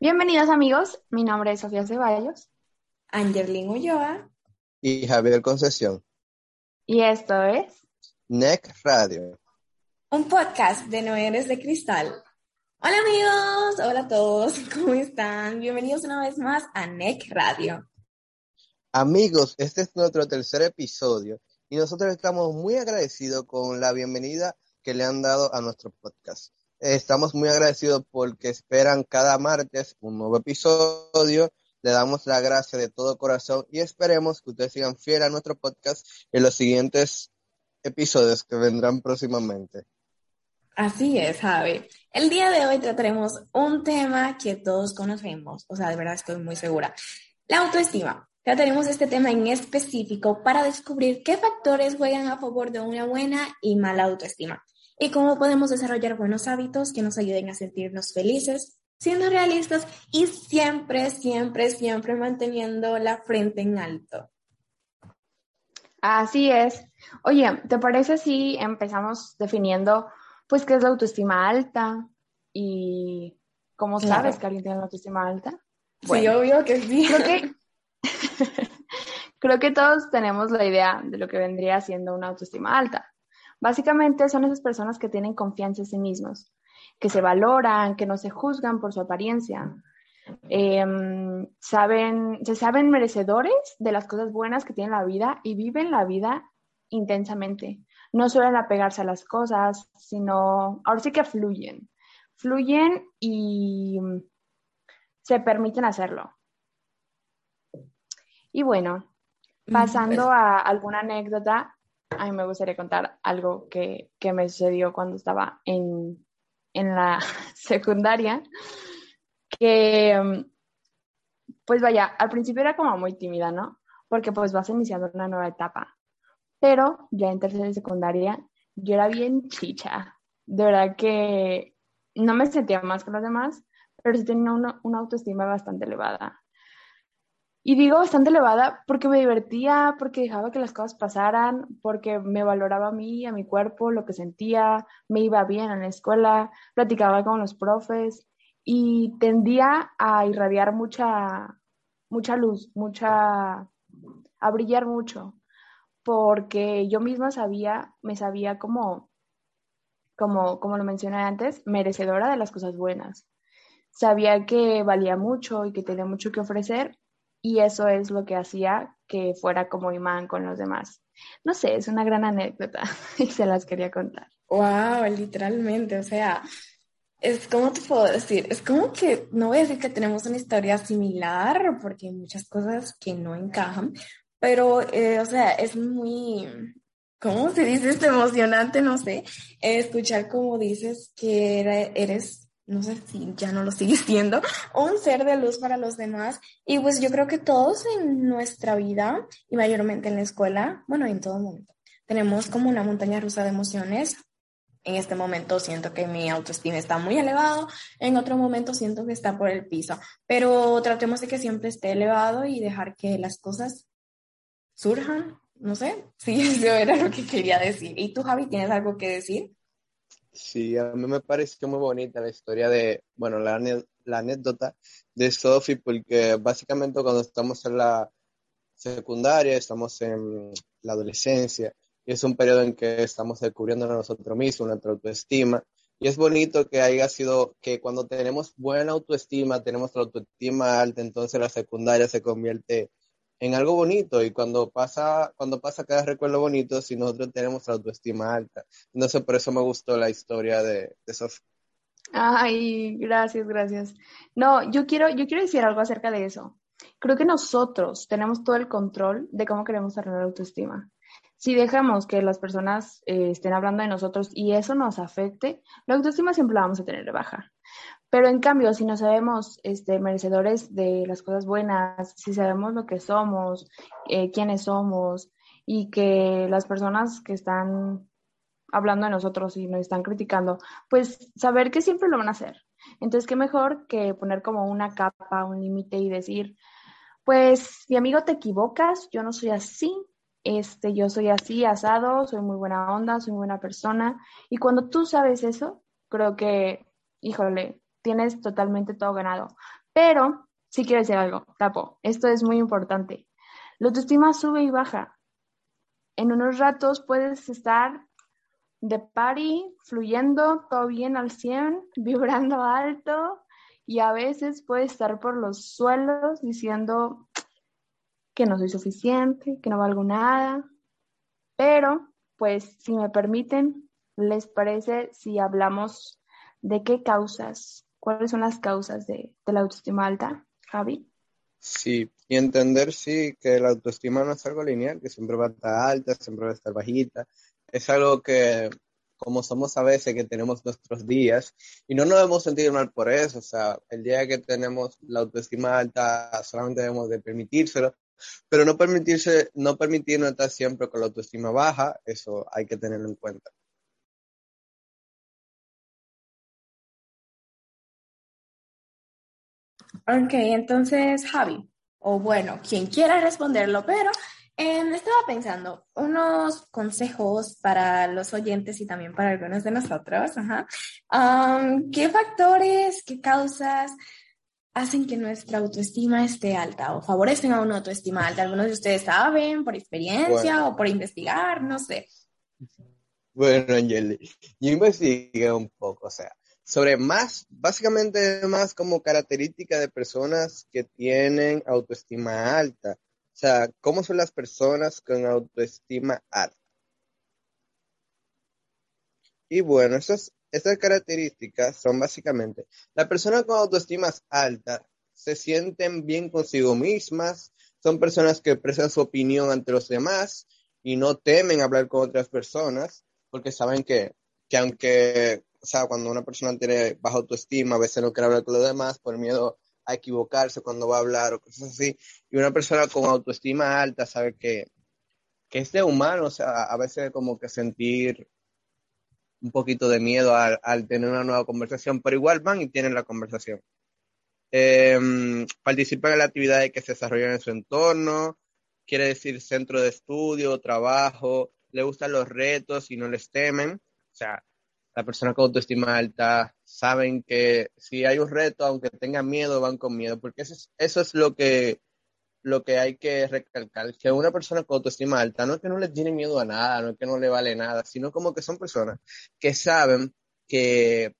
Bienvenidos amigos, mi nombre es Sofía Ceballos. Angelín Ulloa. Y Javier Concesión. Y esto es NEC Radio. Un podcast de No Eres de Cristal. Hola amigos, hola a todos, ¿cómo están? Bienvenidos una vez más a NEC Radio. Amigos, este es nuestro tercer episodio y nosotros estamos muy agradecidos con la bienvenida que le han dado a nuestro podcast. Estamos muy agradecidos porque esperan cada martes un nuevo episodio. Le damos la gracia de todo corazón y esperemos que ustedes sigan fieles a nuestro podcast en los siguientes episodios que vendrán próximamente. Así es, Javi. El día de hoy trataremos un tema que todos conocemos, o sea, de verdad estoy muy segura. La autoestima. Trataremos este tema en específico para descubrir qué factores juegan a favor de una buena y mala autoestima y cómo podemos desarrollar buenos hábitos que nos ayuden a sentirnos felices, siendo realistas y siempre, siempre, siempre manteniendo la frente en alto. Así es. Oye, ¿te parece si empezamos definiendo, pues, qué es la autoestima alta y cómo sabes que alguien tiene la autoestima alta? sí, obvio que sí. Creo que, creo que todos tenemos la idea de lo que vendría siendo una autoestima alta. Básicamente son esas personas que tienen confianza en sí mismos, que se valoran, que no se juzgan por su apariencia, em, saben, se saben merecedores de las cosas buenas que tienen la vida y viven la vida intensamente. No suelen apegarse a las cosas, sino ahora sí que fluyen. Fluyen y se permiten hacerlo. Y bueno, mm, pasando pues a alguna anécdota, a mí me gustaría contar algo que, me sucedió cuando estaba en, la secundaria, que mm, pues vaya, al principio era como muy tímida, ¿no? Porque pues vas iniciando una nueva etapa. Pero ya en tercera y secundaria yo era bien chicha. De verdad que no me sentía más que los demás, pero sí tenía una, una autoestima bastante elevada. Y digo bastante elevada porque me divertía, porque dejaba que las cosas pasaran, porque me valoraba a mí, a mi cuerpo, lo que sentía, me iba bien en la escuela, platicaba con los profes y tendía a irradiar mucha, mucha luz, mucha, a brillar mucho, porque yo misma sabía, me sabía como, como, como lo mencioné antes, merecedora de las cosas buenas. Sabía que valía mucho y que tenía mucho que ofrecer y eso es lo que hacía que fuera como imán con los demás. No sé, es una gran anécdota y se las quería contar. Wow, literalmente, o sea, es como te puedo decir, es como que no voy a decir que tenemos una historia similar porque hay muchas cosas que no encajan, pero, eh, o sea, es muy, ¿cómo se dice? Es emocionante, no sé, escuchar como dices que eres no sé si ya no lo sigue siendo, un ser de luz para los demás. Y pues yo creo que todos en nuestra vida, y mayormente en la escuela, bueno, en todo momento, tenemos como una montaña rusa de emociones. En este momento siento que mi autoestima está muy elevado, en otro momento siento que está por el piso, pero tratemos de que siempre esté elevado y dejar que las cosas surjan. No sé, sí, eso era lo que quería decir. ¿Y tú, Javi, tienes algo que decir? Sí, a mí me pareció muy bonita la historia de, bueno, la, la anécdota de Sophie, porque básicamente cuando estamos en la secundaria, estamos en la adolescencia, y es un periodo en que estamos descubriendo a nosotros mismos, nuestra autoestima, y es bonito que haya sido que cuando tenemos buena autoestima, tenemos la autoestima alta, entonces la secundaria se convierte en algo bonito y cuando pasa, cuando pasa cada recuerdo bonito, si nosotros tenemos la autoestima alta. Entonces por eso me gustó la historia de, de Sofía. Ay, gracias, gracias. No, yo quiero, yo quiero decir algo acerca de eso. Creo que nosotros tenemos todo el control de cómo queremos arreglar la autoestima. Si dejamos que las personas eh, estén hablando de nosotros y eso nos afecte, la autoestima siempre la vamos a tener baja. Pero en cambio, si no sabemos este, merecedores de las cosas buenas, si sabemos lo que somos, eh, quiénes somos y que las personas que están hablando de nosotros y nos están criticando, pues saber que siempre lo van a hacer. Entonces, qué mejor que poner como una capa, un límite y decir, pues mi amigo te equivocas, yo no soy así, este, yo soy así, asado, soy muy buena onda, soy muy buena persona. Y cuando tú sabes eso, creo que, híjole, tienes totalmente todo ganado. Pero sí quiero decir algo, tapo, esto es muy importante. La autoestima sube y baja. En unos ratos puedes estar de party, fluyendo, todo bien al 100, vibrando alto, y a veces puedes estar por los suelos diciendo que no soy suficiente, que no valgo nada. Pero, pues, si me permiten, ¿les parece si hablamos de qué causas, cuáles son las causas de, la autoestima alta, Javi? Sí, y entender, sí, que la autoestima no es algo lineal, que siempre va a estar alta, siempre va a estar bajita. Es algo que, como somos a veces, que tenemos nuestros días, y no nos debemos sentir mal por eso. O sea, el día que tenemos la autoestima alta, solamente debemos de permitírselo, pero no permitirse, no permitirnos estar siempre con la autoestima baja, eso hay que tenerlo en cuenta. Ok, entonces Javi, o bueno, quien quiera responderlo, pero em, estaba pensando unos consejos para los oyentes y también para algunos de nosotros. ¿Qué factores, qué causas hacen que nuestra autoestima esté alta o favorecen a una autoestima alta? Algunos de ustedes saben por experiencia o por investigar, no sé. Bueno, Angeli, yo investigué un poco, o sea, sobre más, básicamente más como característica de personas que tienen autoestima alta. O sea, ¿cómo son las personas con autoestima alta? Y bueno, esas, estas características son básicamente, la persona con autoestima alta se sienten bien consigo mismas, son personas que expresan su opinión ante los demás y no temen hablar con otras personas porque saben que, que aunque o sea, cuando una persona tiene baja autoestima, a veces no quiere hablar con los demás por miedo a equivocarse cuando va a hablar o cosas así. Y una persona con autoestima alta sabe que, que es de humano, o sea, a veces como que sentir un poquito de miedo al, tener una nueva conversación, pero igual van y tienen la conversación. Em, participan en las actividades que se desarrollan en su entorno, quiere decir centro de estudio, trabajo, le gustan los retos y no les temen. O sea, la persona con autoestima alta saben que si hay un reto, aunque tengan miedo, van con miedo, porque eso es, eso es lo que lo que hay que recalcar, que una persona con autoestima alta no es que no le tiene miedo a nada, no es que no le vale nada, sino como que son personas que saben que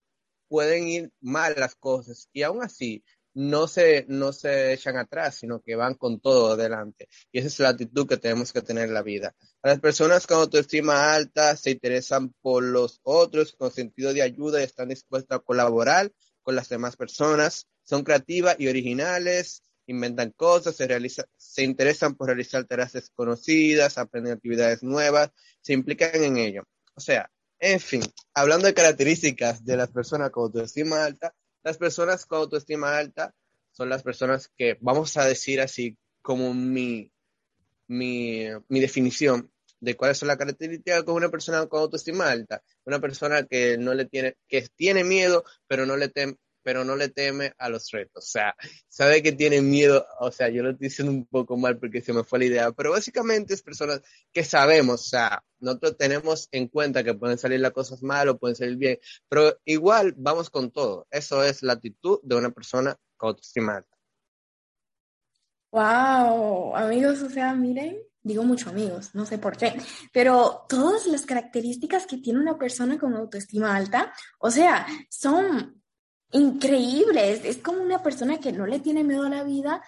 pueden ir mal las cosas y aún así no se, no se echan atrás, sino que van con todo adelante. Y esa es la actitud que tenemos que tener en la vida. Las personas con autoestima alta se interesan por los otros con sentido de ayuda y están dispuestas a colaborar con las demás personas. Son creativas y originales, inventan cosas, se, realiza, se interesan por realizar tareas desconocidas, aprenden actividades nuevas, se implican en ello. O sea, en fin, hablando de características de las personas con autoestima alta, las personas con autoestima alta son las personas que, vamos a decir así, como mi, mi, definición de cuáles son las características de una persona con autoestima alta. Una persona que no le tiene, que tiene miedo, pero no le teme, pero no le teme a los retos. O sea, sabe que tiene miedo, o sea, yo lo estoy diciendo un poco mal porque se me fue la idea, pero básicamente es personas que sabemos, o sea, nosotros tenemos en cuenta que pueden salir las cosas mal o pueden salir bien, pero igual vamos con todo. Eso es la actitud de una persona con autoestima Wow, amigos, o sea, miren, digo mucho amigos, no sé por qué, pero todas las características que tiene una persona con autoestima alta, o sea, son increíble. Es, como una persona que no le tiene miedo a la vida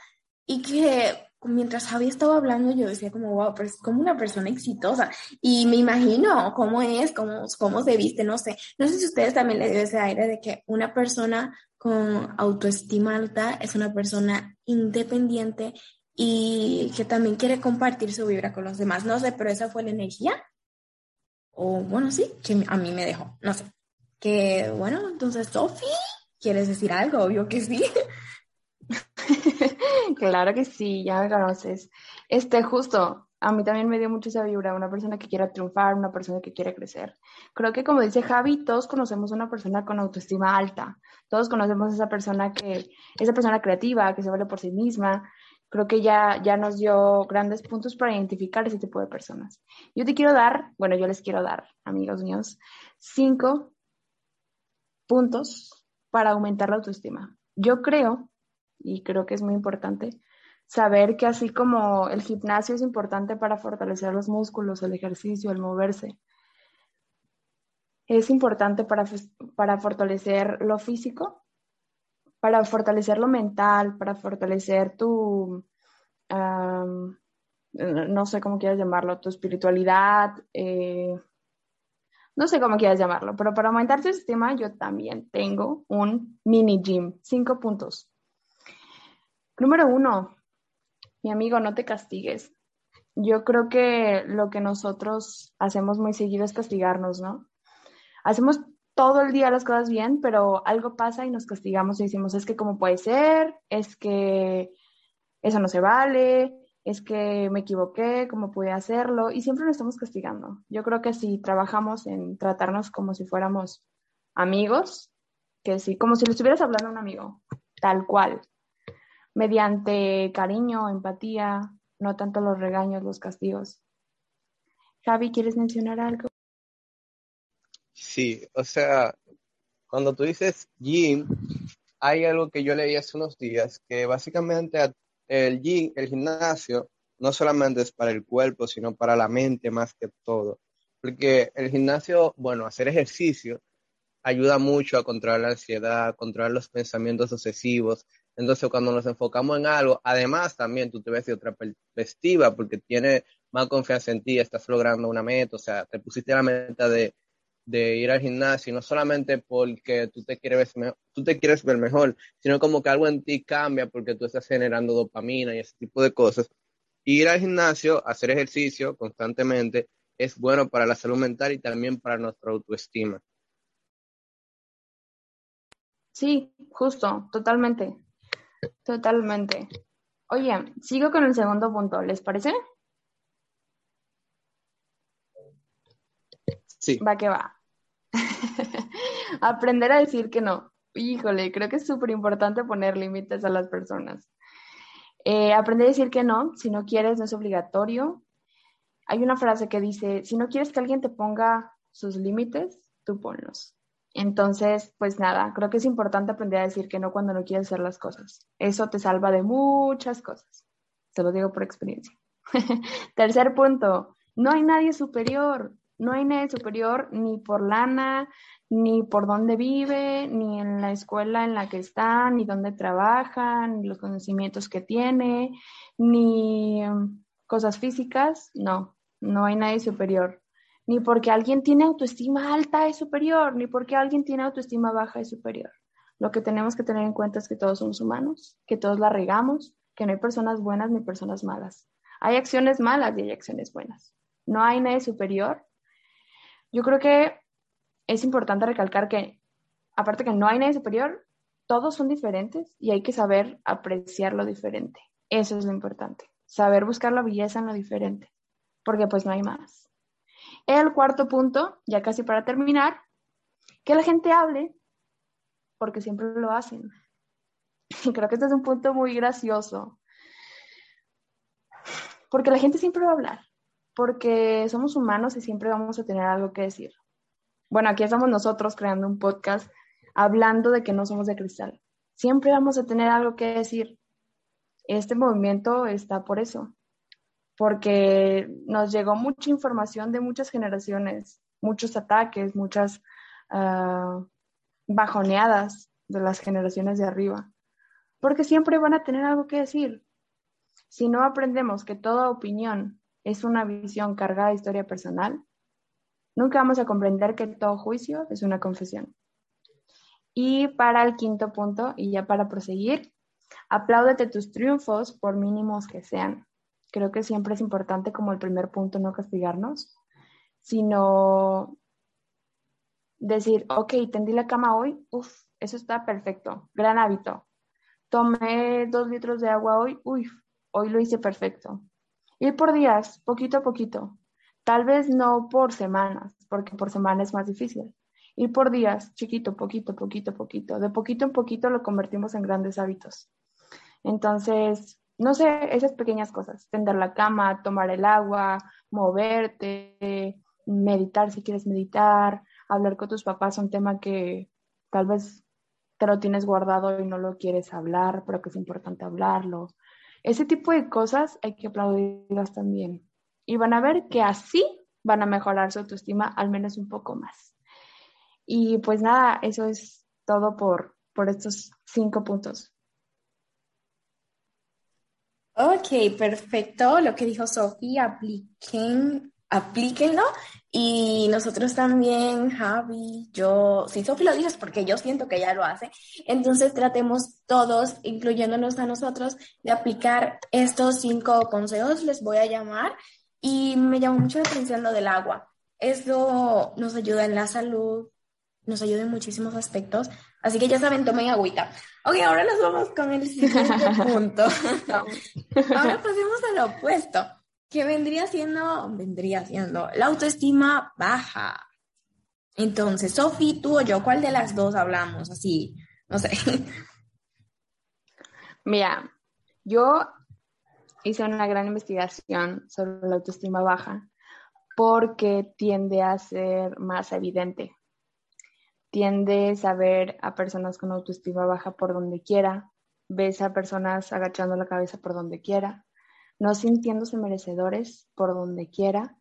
y que mientras Javi estaba hablando yo decía como, wow, pero es como una persona exitosa. Y me imagino cómo es, cómo, cómo se viste, no sé. No sé si ustedes también le dio ese aire de que una persona con autoestima alta es una persona independiente y que también quiere compartir su vibra con los demás. No sé, pero esa fue la energía. O bueno, sí, que a mí me dejó, no sé. Que bueno, entonces, Sofi. ¿Quieres decir algo? Obvio que sí. claro que sí, ya me conoces. Este, justo, a mí también me dio mucho esa vibra, una persona que quiera triunfar, una persona que quiere crecer. Creo que como dice Javi, todos conocemos una persona con autoestima alta, todos conocemos esa persona que, esa persona creativa, que se vale por sí misma. Creo que ya, ya nos dio grandes puntos para identificar ese tipo de personas. Yo te quiero dar, bueno, yo les quiero dar, amigos míos, cinco puntos para aumentar la autoestima. Yo creo y creo que es muy importante saber que así como el gimnasio es importante para fortalecer los músculos, el ejercicio, el moverse, es importante para, para fortalecer lo físico, para fortalecer lo mental, para fortalecer tu, no sé cómo quieras llamarlo, tu espiritualidad, eh, no sé cómo quieras llamarlo, pero para aumentar tu sistema yo también tengo un mini gym, cinco puntos. Número uno, mi amigo, no te castigues. Yo creo que lo que nosotros hacemos muy seguido es castigarnos, ¿no? Hacemos todo el día las cosas bien, pero algo pasa y nos castigamos y decimos, es que cómo puede ser, es que eso no se vale, es que me equivoqué, cómo pude hacerlo, y siempre nos estamos castigando. Yo creo que si trabajamos en tratarnos como si fuéramos amigos, que sí, como si le estuvieras hablando a un amigo, tal cual, mediante cariño, empatía, no tanto los regaños, los castigos. Javi, ¿quieres mencionar algo? Sí, o sea, cuando tú dices gym, hay algo que yo leí hace unos días, que básicamente el gym, el gimnasio, no solamente es para el cuerpo, sino para la mente más que todo. Porque el gimnasio, bueno, hacer ejercicio ayuda mucho a controlar la ansiedad, a controlar los pensamientos obsesivos, entonces, cuando nos enfocamos en algo, además también tú te ves de otra perspectiva porque tienes más confianza en ti, estás logrando una meta, o sea, te pusiste la meta de, ir al gimnasio, no solamente porque tú te, quieres ver, tú te quieres ver mejor, sino como que algo en ti cambia porque tú estás generando dopamina y ese tipo de cosas. Ir al gimnasio, hacer ejercicio constantemente, es bueno para la salud mental y también para nuestra autoestima. Sí, justo, totalmente. Totalmente. Oye, sigo con el segundo punto, ¿les parece? Sí. Va que va. Aprender a decir que no. Híjole, creo que es súper importante poner límites a las personas. Eh, aprender a decir que no, si no quieres, no es obligatorio. Hay una frase que dice, si no quieres que alguien te ponga sus límites, tú ponlos. Entonces, pues nada, creo que es importante aprender a decir que no cuando no quieres hacer las cosas. Eso te salva de muchas cosas. Te lo digo por experiencia. Tercer punto, no hay nadie superior. No hay nadie superior ni por lana, ni por dónde vive, ni en la escuela en la que está, ni dónde trabaja, ni los conocimientos que tiene, ni cosas físicas. No, no hay nadie superior ni porque alguien tiene autoestima alta es superior, ni porque alguien tiene autoestima baja es superior. Lo que tenemos que tener en cuenta es que todos somos humanos, que todos la regamos, que no hay personas buenas ni personas malas. Hay acciones malas y hay acciones buenas. No hay nadie superior. Yo creo que es importante recalcar que, aparte que no hay nadie superior, todos son diferentes y hay que saber apreciar lo diferente. Eso es lo importante. Saber buscar la belleza en lo diferente, porque pues no hay más. El cuarto punto, ya casi para terminar, que la gente hable, porque siempre lo hacen. Y creo que este es un punto muy gracioso, porque la gente siempre va a hablar, porque somos humanos y siempre vamos a tener algo que decir. Bueno, aquí estamos nosotros creando un podcast hablando de que no somos de cristal. Siempre vamos a tener algo que decir. Este movimiento está por eso porque nos llegó mucha información de muchas generaciones, muchos ataques, muchas ah, bajoneadas de las generaciones de arriba, porque siempre van a tener algo que decir. Si no aprendemos que toda opinión es una visión cargada de historia personal, nunca vamos a comprender que todo juicio es una confesión. Y para el quinto punto, y ya para proseguir, apláudete tus triunfos por mínimos que sean creo que siempre es importante como el primer punto no castigarnos, sino decir, ok, tendí la cama hoy, uff, eso está perfecto, gran hábito. Tomé dos litros de agua hoy, uff, hoy lo hice perfecto. Ir por días, poquito a poquito. Tal vez no por semanas, porque por semana es más difícil. Ir por días, chiquito, poquito, poquito, poquito. De poquito en poquito lo convertimos en grandes hábitos. Entonces, no sé, esas pequeñas cosas, tender la cama, tomar el agua, moverte, meditar si quieres meditar, hablar con tus papás, un tema que tal vez te lo tienes guardado y no lo quieres hablar, pero que es importante hablarlo. Ese tipo de cosas hay que aplaudirlas también. Y van a ver que así van a mejorar su autoestima al menos un poco más. Y pues nada, eso es todo por, por estos cinco puntos. Ok, perfecto. Lo que dijo Sofía, apliquen, aplíquenlo. Y nosotros también, Javi, yo, si Sofía lo dices porque yo siento que ella lo hace, entonces tratemos todos, incluyéndonos a nosotros, de aplicar estos cinco consejos, les voy a llamar. Y me llamó mucho la atención lo del agua. Esto nos ayuda en la salud, nos ayuda en muchísimos aspectos. Así que ya saben, tomen agüita. Ok, ahora nos vamos con el siguiente punto. ahora pasemos al opuesto, que vendría siendo, vendría siendo la autoestima baja. Entonces, Sofi, tú o yo, ¿cuál de las dos hablamos? Así, no sé. Mira, yo hice una gran investigación sobre la autoestima baja porque tiende a ser más evidente tiendes a ver a personas con autoestima baja por donde quiera, ves a personas agachando la cabeza por donde quiera, no sintiéndose merecedores por donde quiera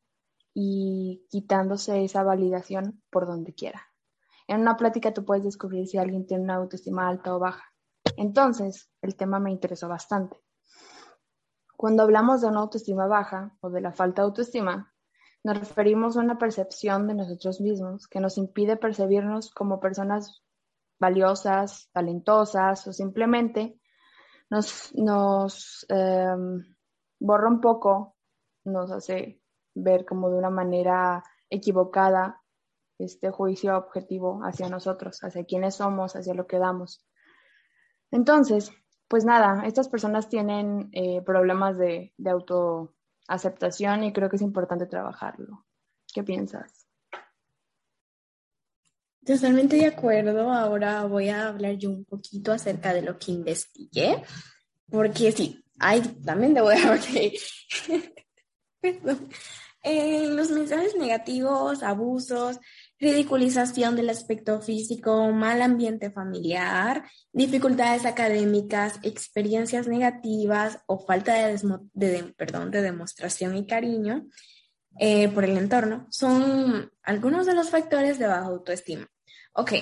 y quitándose esa validación por donde quiera. En una plática tú puedes descubrir si alguien tiene una autoestima alta o baja. Entonces, el tema me interesó bastante. Cuando hablamos de una autoestima baja o de la falta de autoestima, nos referimos a una percepción de nosotros mismos que nos impide percibirnos como personas valiosas, talentosas o simplemente nos, nos em, borra un poco, nos hace ver como de una manera equivocada este juicio objetivo hacia nosotros, hacia quiénes somos, hacia lo que damos. Entonces, pues nada, estas personas tienen eh, problemas de, de auto aceptación y creo que es importante trabajarlo. ¿Qué piensas? Totalmente de acuerdo. Ahora voy a hablar yo un poquito acerca de lo que investigué, porque sí, hay también debo dejar que los mensajes negativos, abusos, ridiculización del aspecto físico, mal ambiente familiar, dificultades académicas, experiencias negativas o falta de, perdón, de demostración y cariño eh, por el entorno son algunos de los factores de baja autoestima. Ok,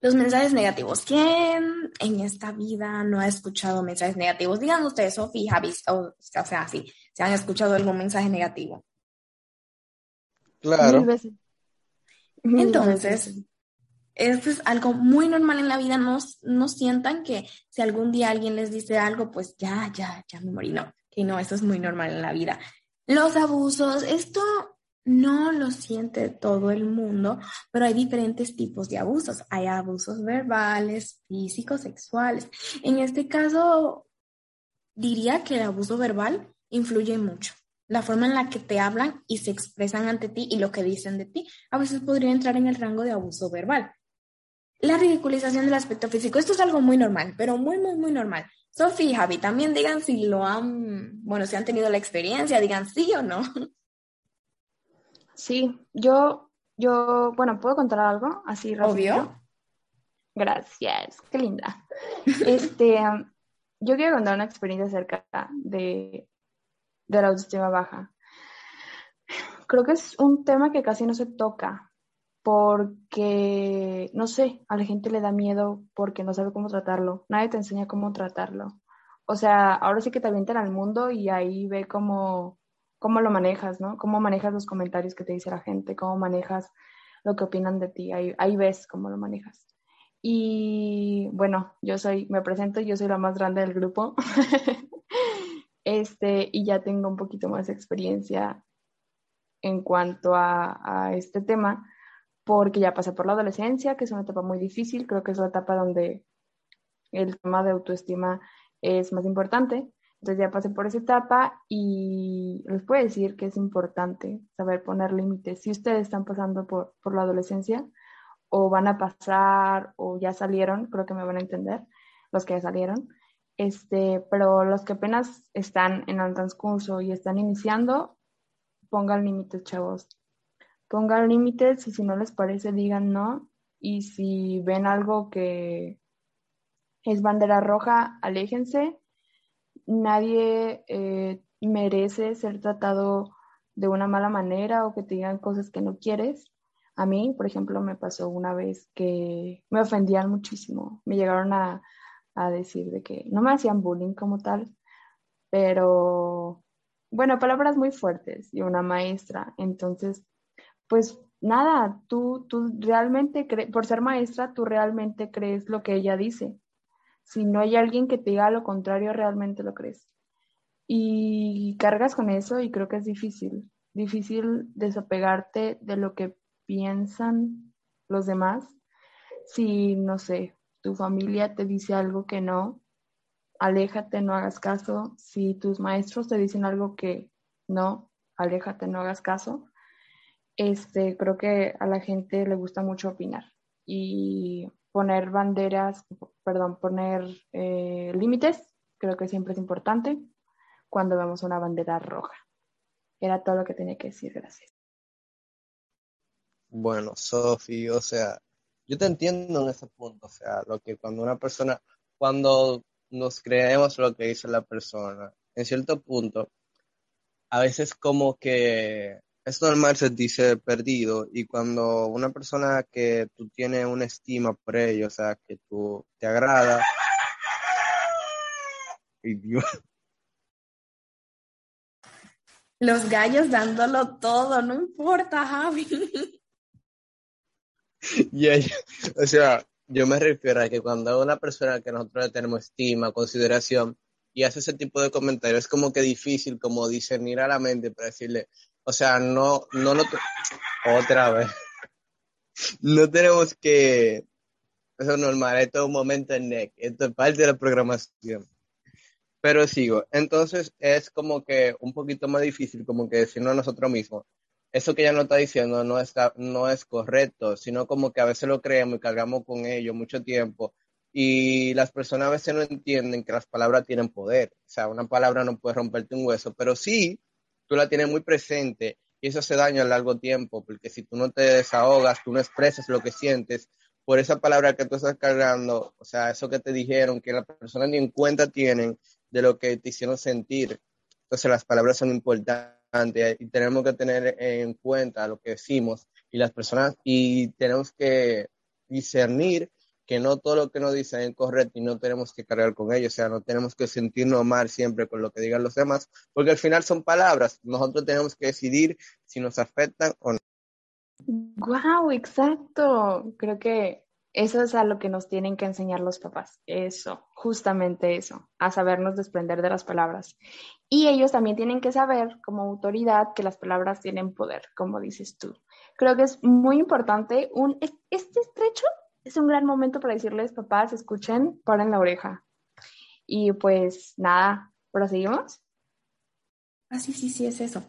los mensajes negativos. ¿Quién en esta vida no ha escuchado mensajes negativos? Digan ustedes, Sofía, Javi, o, o sea, sí, se han escuchado algún mensaje negativo. Claro. Entonces, esto es algo muy normal en la vida. No, no sientan que si algún día alguien les dice algo, pues ya, ya, ya me morí. No, que no, esto es muy normal en la vida. Los abusos, esto no lo siente todo el mundo, pero hay diferentes tipos de abusos. Hay abusos verbales, físicos, sexuales. En este caso, diría que el abuso verbal influye mucho la forma en la que te hablan y se expresan ante ti y lo que dicen de ti, a veces podría entrar en el rango de abuso verbal. La ridiculización del aspecto físico, esto es algo muy normal, pero muy, muy, muy normal. Sofía y Javi, también digan si lo han, bueno, si han tenido la experiencia, digan sí o no. Sí, yo, yo, bueno, ¿puedo contar algo así rápido? Obvio. Gracias, qué linda. Este, yo quiero contar una experiencia acerca de de la autoestima baja. Creo que es un tema que casi no se toca porque, no sé, a la gente le da miedo porque no sabe cómo tratarlo. Nadie te enseña cómo tratarlo. O sea, ahora sí que te avientan al mundo y ahí ve cómo, cómo lo manejas, ¿no? Cómo manejas los comentarios que te dice la gente, cómo manejas lo que opinan de ti. Ahí, ahí ves cómo lo manejas. Y bueno, yo soy, me presento, yo soy la más grande del grupo. este, y ya tengo un poquito más de experiencia en cuanto a, este tema, porque ya pasé por la adolescencia, que es una etapa muy difícil, creo que es la etapa donde el tema de autoestima es más importante. Entonces ya pasé por esa etapa y les puedo decir que es importante saber poner límites. Si ustedes están pasando por, por la adolescencia o van a pasar o ya salieron, creo que me van a entender los que ya salieron, este, pero los que apenas están en el transcurso y están iniciando, pongan límites, chavos. Pongan límites y si no les parece, digan no. y si ven algo que es bandera roja, aléjense. Nadie eh, merece ser tratado de una mala manera o que te digan cosas que no quieres. A mí, por ejemplo, me pasó una vez que me ofendían muchísimo. Me llegaron a, a decir de que no me hacían bullying como tal, pero bueno, palabras muy fuertes y una maestra. Entonces, pues nada, tú, tú realmente, por ser maestra, tú realmente crees lo que ella dice. Si no hay alguien que te diga lo contrario, realmente lo crees. Y cargas con eso y creo que es difícil, difícil desapegarte de lo que piensan los demás. Si, no sé, tu familia te dice algo que no, aléjate, no hagas caso. Si tus maestros te dicen algo que no, aléjate, no hagas caso. Este, creo que a la gente le gusta mucho opinar y poner banderas, perdón, poner eh, límites, creo que siempre es importante cuando vemos una bandera roja. Era todo lo que tenía que decir, gracias. Bueno, Sofi, o sea, yo te entiendo en ese punto, o sea, lo que cuando una persona, cuando nos creemos lo que dice la persona, en cierto punto, a veces como que es normal sentirse perdido y cuando una persona que tú tienes una estima por ellos, o sea, que tú te agrada, Los gallos dándolo todo, no importa, Javi. o sea, yo me refiero a que cuando una persona que nosotros le tenemos estima, consideración, y hace ese tipo de comentarios, es como que difícil como discernir a la mente para decirle, o sea, no, no lo... Otra vez. No tenemos que... Eso es normal, esto es un momento en NEC, esto es parte de la programación. Pero sigo. Entonces es como que un poquito más difícil como que decirnos a nosotros mismos, eso que ella no está diciendo no, está, no es correcto, sino como que a veces lo creemos y cargamos con ello mucho tiempo y las personas a veces no entienden que las palabras tienen poder. O sea, una palabra no puede romperte un hueso, pero sí tú la tienes muy presente y eso hace daño a largo tiempo, porque si tú no te desahogas, tú no expresas lo que sientes por esa palabra que tú estás cargando, o sea, eso que te dijeron, que las personas ni en cuenta tienen de lo que te hicieron sentir. Entonces las palabras son importantes y tenemos que tener en cuenta lo que decimos y las personas y tenemos que discernir que no todo lo que nos dicen es correcto y no tenemos que cargar con ello, o sea, no tenemos que sentirnos mal siempre con lo que digan los demás, porque al final son palabras, nosotros tenemos que decidir si nos afectan o no. Wow, exacto. Creo que eso es a lo que nos tienen que enseñar los papás. Eso, justamente eso, a sabernos desprender de las palabras. Y ellos también tienen que saber, como autoridad, que las palabras tienen poder, como dices tú. Creo que es muy importante. Un, este estrecho es un gran momento para decirles, papás, escuchen, paren la oreja. Y pues nada, ¿proseguimos? Ah, sí, sí, sí, es eso.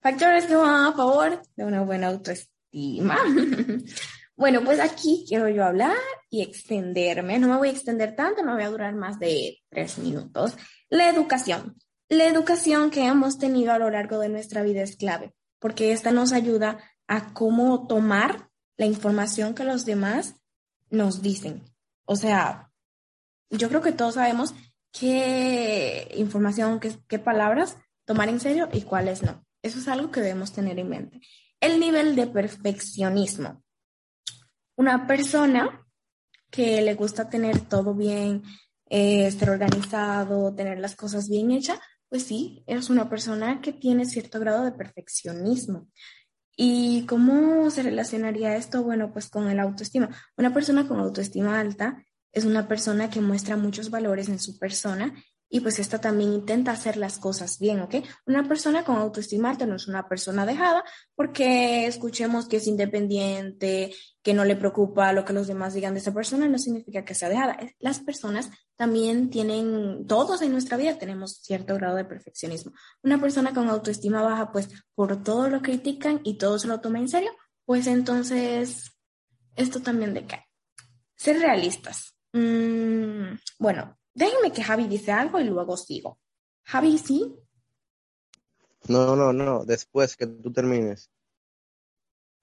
Factores que van a favor de una buena autoestima. bueno, pues aquí quiero yo hablar y extenderme. No me voy a extender tanto, no voy a durar más de tres minutos. La educación. La educación que hemos tenido a lo largo de nuestra vida es clave, porque esta nos ayuda a cómo tomar la información que los demás nos dicen. O sea, yo creo que todos sabemos qué información, qué, palabras tomar en serio y cuáles no. Eso es algo que debemos tener en mente. El nivel de perfeccionismo. Una persona que le gusta tener todo bien, eh, estar organizado, tener las cosas bien hechas, pues sí, es una persona que tiene cierto grado de perfeccionismo. ¿Y cómo se relacionaría esto? Bueno, pues con el autoestima. Una persona con autoestima alta es una persona que muestra muchos valores en su persona y pues esta también intenta hacer las cosas bien, ¿ok? Una persona con autoestima alta no es una persona dejada porque escuchemos que es independiente, que no le preocupa lo que los demás digan de esa persona, no significa que sea dejada. Las personas también tienen, todos en nuestra vida tenemos cierto grado de perfeccionismo. Una persona con autoestima baja, pues por todo lo critican y todo se lo toma en serio, pues entonces esto también decae. Ser realistas. Mm, bueno, Déjenme que Javi dice algo y luego sigo. Javi, ¿sí? No, no, no, después que tú termines.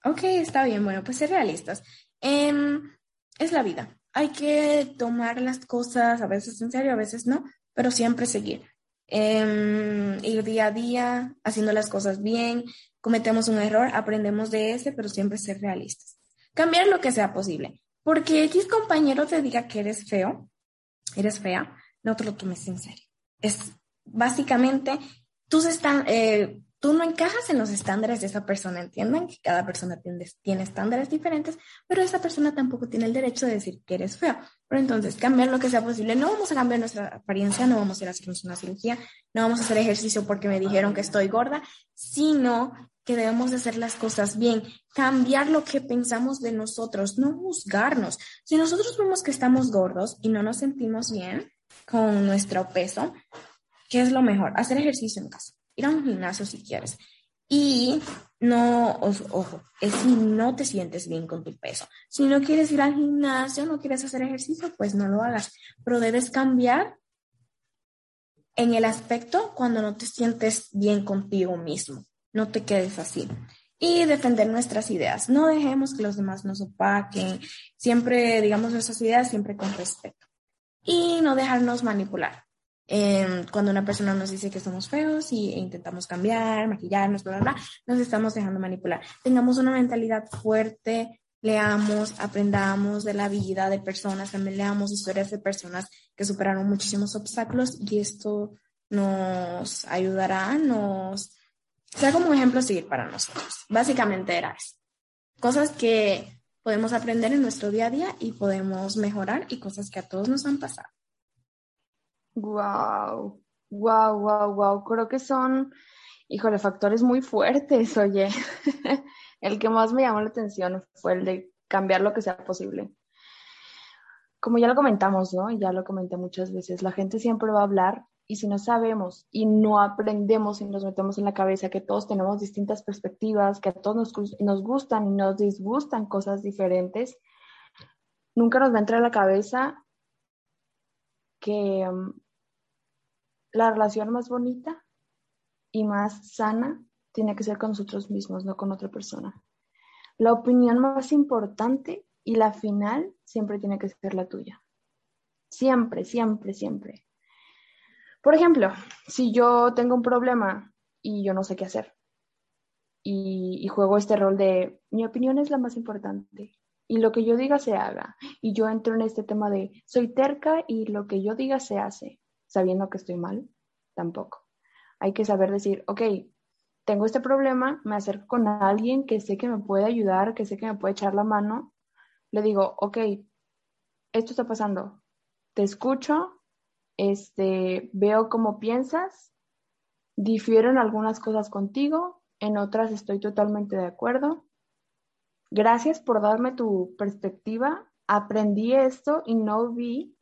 Ok, está bien. Bueno, pues ser realistas. Em, es la vida. Hay que tomar las cosas a veces en serio, a veces no, pero siempre seguir. Em, ir día a día, haciendo las cosas bien, cometemos un error, aprendemos de ese, pero siempre ser realistas. Cambiar lo que sea posible. Porque X compañero te diga que eres feo, eres fea, no te lo tomes en serio. Es básicamente, eh, tú no encajas en los estándares de esa persona. Entiendan que cada persona tiene, tiene, estándares diferentes, pero esa persona tampoco tiene el derecho de decir que eres feo. Pero entonces, cambiar lo que sea posible. No vamos a cambiar nuestra apariencia, no vamos a ir a hacernos una cirugía, no vamos a hacer ejercicio porque me dijeron que estoy gorda, sino que debemos de hacer las cosas bien, cambiar lo que pensamos de nosotros, no juzgarnos. Si nosotros vemos que estamos gordos y no nos sentimos bien con nuestro peso, ¿qué es lo mejor? Hacer ejercicio en casa, ir a un gimnasio si quieres. Y no, ojo, es si no te sientes bien con tu peso. Si no quieres ir al gimnasio, no quieres hacer ejercicio, pues no lo hagas. Pero debes cambiar en el aspecto cuando no te sientes bien contigo mismo no te quedes así. Y defender nuestras ideas. No dejemos que los demás nos opaquen. Siempre, digamos, nuestras ideas, siempre con respeto. Y no dejarnos manipular. Em, cuando una persona nos dice que somos feos y, e intentamos cambiar, maquillarnos, bla, bla, bla, nos estamos dejando manipular. Tengamos una mentalidad fuerte, leamos, aprendamos de la vida de personas, también leamos historias de personas que superaron muchísimos obstáculos y esto nos ayudará, nos sea como un ejemplo a seguir para nosotros. Básicamente era eso. Cosas que podemos aprender en nuestro día a día y podemos mejorar y cosas que a todos nos han pasado. Wow, wow, wow, wow. Creo que son, híjole, factores muy fuertes, oye. el que más me llamó la atención fue el de cambiar lo que sea posible. Como ya lo comentamos, ¿no? Ya lo comenté muchas veces, la gente siempre va a hablar y si no sabemos y no aprendemos y nos metemos en la cabeza que todos tenemos distintas perspectivas, que a todos nos, nos gustan y nos disgustan cosas diferentes, nunca nos va a entrar a la cabeza que um, la relación más bonita y más sana tiene que ser con nosotros mismos, no con otra persona. La opinión más importante y la final siempre tiene que ser la tuya. Siempre, siempre, siempre. Por ejemplo, si yo tengo un problema y yo no sé qué hacer y, juego este rol de mi opinión es la más importante y lo que yo diga se haga y yo entro en este tema de soy terca y lo que yo diga se hace, sabiendo que estoy mal, tampoco. Hay que saber decir, ok, tengo este problema, me acerco con alguien que sé que me puede ayudar, que sé que me puede echar la mano, le digo, ok, esto está pasando, te escucho, este, veo cómo piensas, difiero en algunas cosas contigo, en otras estoy totalmente de acuerdo. Gracias por darme tu perspectiva. Aprendí esto y no vi,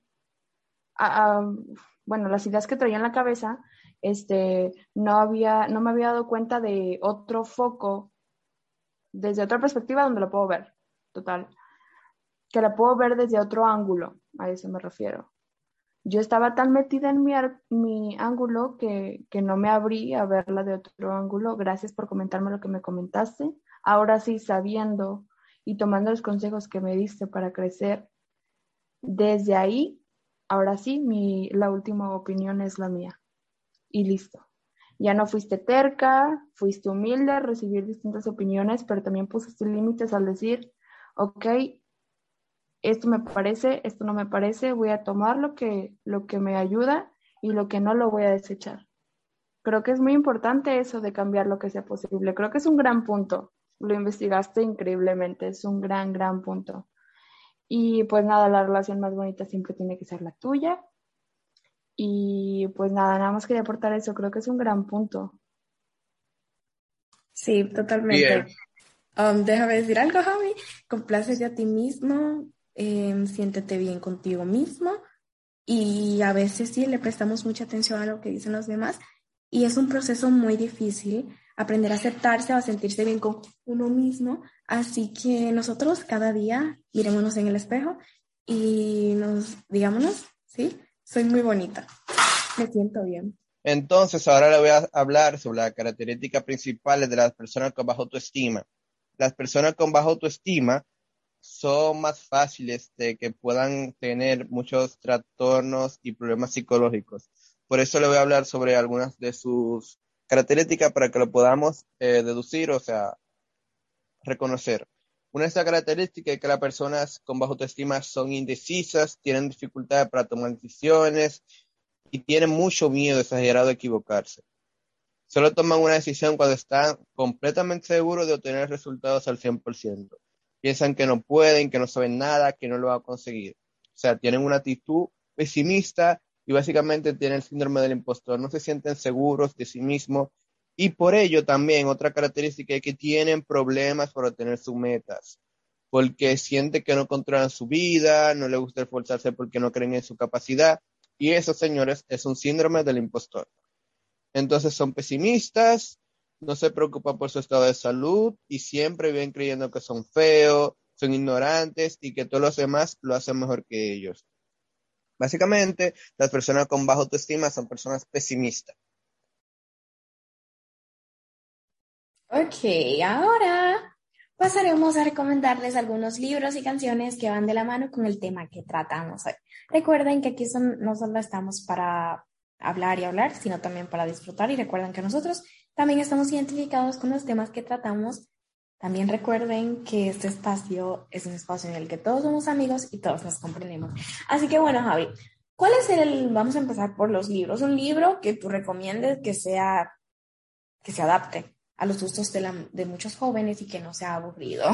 bueno, las ideas que traía en la cabeza, este, no había, no me había dado cuenta de otro foco desde otra perspectiva donde lo puedo ver, total, que la puedo ver desde otro ángulo, a eso me refiero yo estaba tan metida en mi, mi ángulo que, que, no me abrí a verla de otro ángulo. Gracias por comentarme lo que me comentaste. Ahora sí, sabiendo y tomando los consejos que me diste para crecer, desde ahí, ahora sí, mi, la última opinión es la mía. Y listo. Ya no fuiste terca, fuiste humilde recibir distintas opiniones, pero también pusiste límites al decir, ok, esto me parece, esto no me parece, voy a tomar lo que, lo que me ayuda y lo que no lo voy a desechar. Creo que es muy importante eso de cambiar lo que sea posible. Creo que es un gran punto. Lo investigaste increíblemente, es un gran, gran punto. Y pues nada, la relación más bonita siempre tiene que ser la tuya. Y pues nada, nada más quería aportar eso. Creo que es un gran punto. Sí, totalmente. Um, déjame decir algo, Javi. Complácete a ti mismo, Em, siéntete bien contigo mismo y a veces sí le prestamos mucha atención a lo que dicen los demás y es un proceso muy difícil aprender a aceptarse o a sentirse bien con uno mismo. Así que nosotros cada día mirémonos en el espejo y nos digámonos, sí, soy muy bonita, me siento bien. Entonces, ahora le voy a hablar sobre las características principales de las personas con baja autoestima. Las personas con baja autoestima son más fáciles de que puedan tener muchos trastornos y problemas psicológicos. Por eso le voy a hablar sobre algunas de sus características para que lo podamos eh, deducir, o sea, reconocer. Una de estas características es que las personas con baja autoestima son indecisas, tienen dificultades para tomar decisiones y tienen mucho miedo exagerado de equivocarse. Solo toman una decisión cuando están completamente seguros de obtener resultados al 100%. Piensan que no pueden, que no saben nada, que no lo van a conseguir. O sea, tienen una actitud pesimista y básicamente tienen el síndrome del impostor. No se sienten seguros de sí mismos y por ello también otra característica es que tienen problemas para obtener sus metas, porque sienten que no controlan su vida, no les gusta esforzarse porque no creen en su capacidad. Y eso, señores, es un síndrome del impostor. Entonces son pesimistas, no se preocupan por su estado de salud y siempre viven creyendo que son feos, son ignorantes y que todos los demás lo hacen mejor que ellos. Básicamente, las personas con baja autoestima son personas pesimistas. Ok, ahora pasaremos a recomendarles algunos libros y canciones que van de la mano con el tema que tratamos hoy. Recuerden que aquí no solo estamos para hablar y hablar, sino también para disfrutar y recuerden que nosotros también estamos identificados con los temas que tratamos. También recuerden que este espacio es un espacio en el que todos somos amigos y todos nos comprendemos. Así que bueno, Javi, ¿cuál es el, vamos a empezar por los libros, un libro que tú recomiendes que sea, que se adapte a los gustos de, de muchos jóvenes y que no sea aburrido?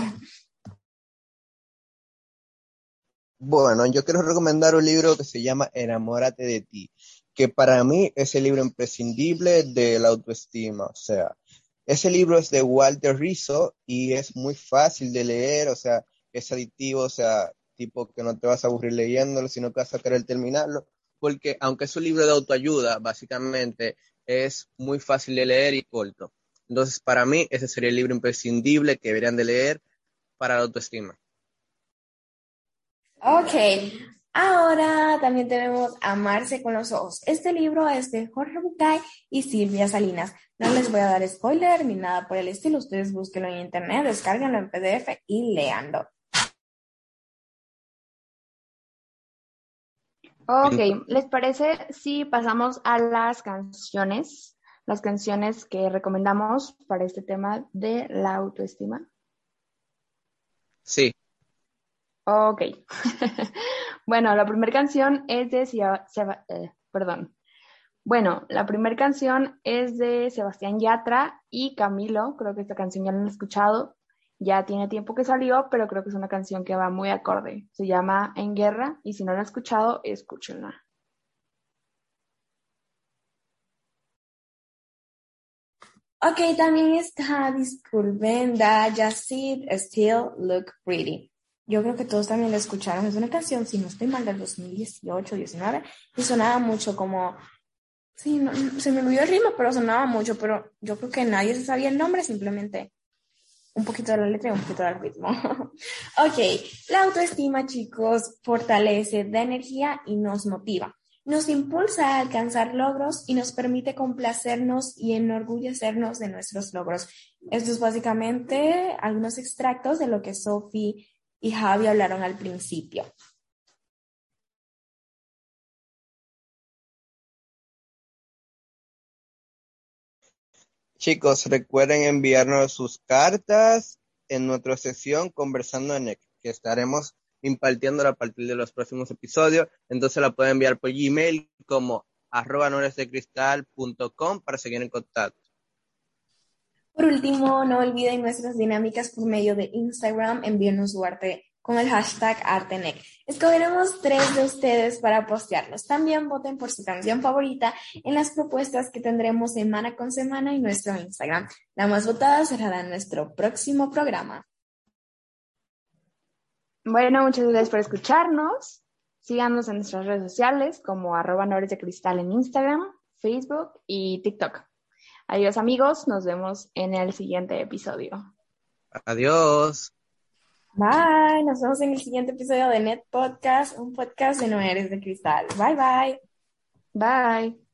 Bueno, yo quiero recomendar un libro que se llama Enamórate de ti que para mí es el libro imprescindible de la autoestima. O sea, ese libro es de Walter Rizzo y es muy fácil de leer, o sea, es adictivo, o sea, tipo que no te vas a aburrir leyéndolo, sino que vas a querer terminarlo, porque aunque es un libro de autoayuda, básicamente es muy fácil de leer y corto. Entonces, para mí, ese sería el libro imprescindible que deberían de leer para la autoestima. Ok, Ahora también tenemos Amarse con los ojos. Este libro es de Jorge Bucay y Silvia Salinas. No les voy a dar spoiler ni nada por el estilo. Ustedes búsquenlo en internet, descárguenlo en PDF y leanlo. Ok, ¿les parece si pasamos a las canciones? Las canciones que recomendamos para este tema de la autoestima. Sí. Ok. bueno, la primera canción es de eh, perdón. Bueno, la primera canción es de Sebastián Yatra y Camilo. Creo que esta canción ya la han escuchado. Ya tiene tiempo que salió, pero creo que es una canción que va muy acorde. Se llama En Guerra y si no la han escuchado, escúchenla. Ok, también está Disculpen, Just Still Look Pretty. Yo creo que todos también la escucharon. Es una canción, si no estoy mal, del 2018, 19, y sonaba mucho como, sí, se me olvidó el ritmo, pero sonaba mucho, pero yo creo que nadie se sabía el nombre, simplemente un poquito de la letra y un poquito del ritmo. ok, la autoestima, chicos, fortalece, da energía y nos motiva. Nos impulsa a alcanzar logros y nos permite complacernos y enorgullecernos de nuestros logros. Esto es básicamente algunos extractos de lo que Sophie y Javi hablaron al principio. Chicos, recuerden enviarnos sus cartas en nuestra sesión Conversando en que estaremos impartiendo a partir de los próximos episodios. Entonces la pueden enviar por Gmail como arroba para seguir en contacto. Por último, no olviden nuestras dinámicas por medio de Instagram, envíenos su arte con el hashtag Artenec. Escogeremos tres de ustedes para postearlos. También voten por su canción favorita en las propuestas que tendremos semana con semana en nuestro Instagram. La más votada será en nuestro próximo programa. Bueno, muchas gracias por escucharnos. Síganos en nuestras redes sociales como arroba de cristal en Instagram, Facebook y TikTok. Adiós amigos, nos vemos en el siguiente episodio. Adiós. Bye, nos vemos en el siguiente episodio de Net Podcast, un podcast de No Eres de Cristal. Bye bye. Bye.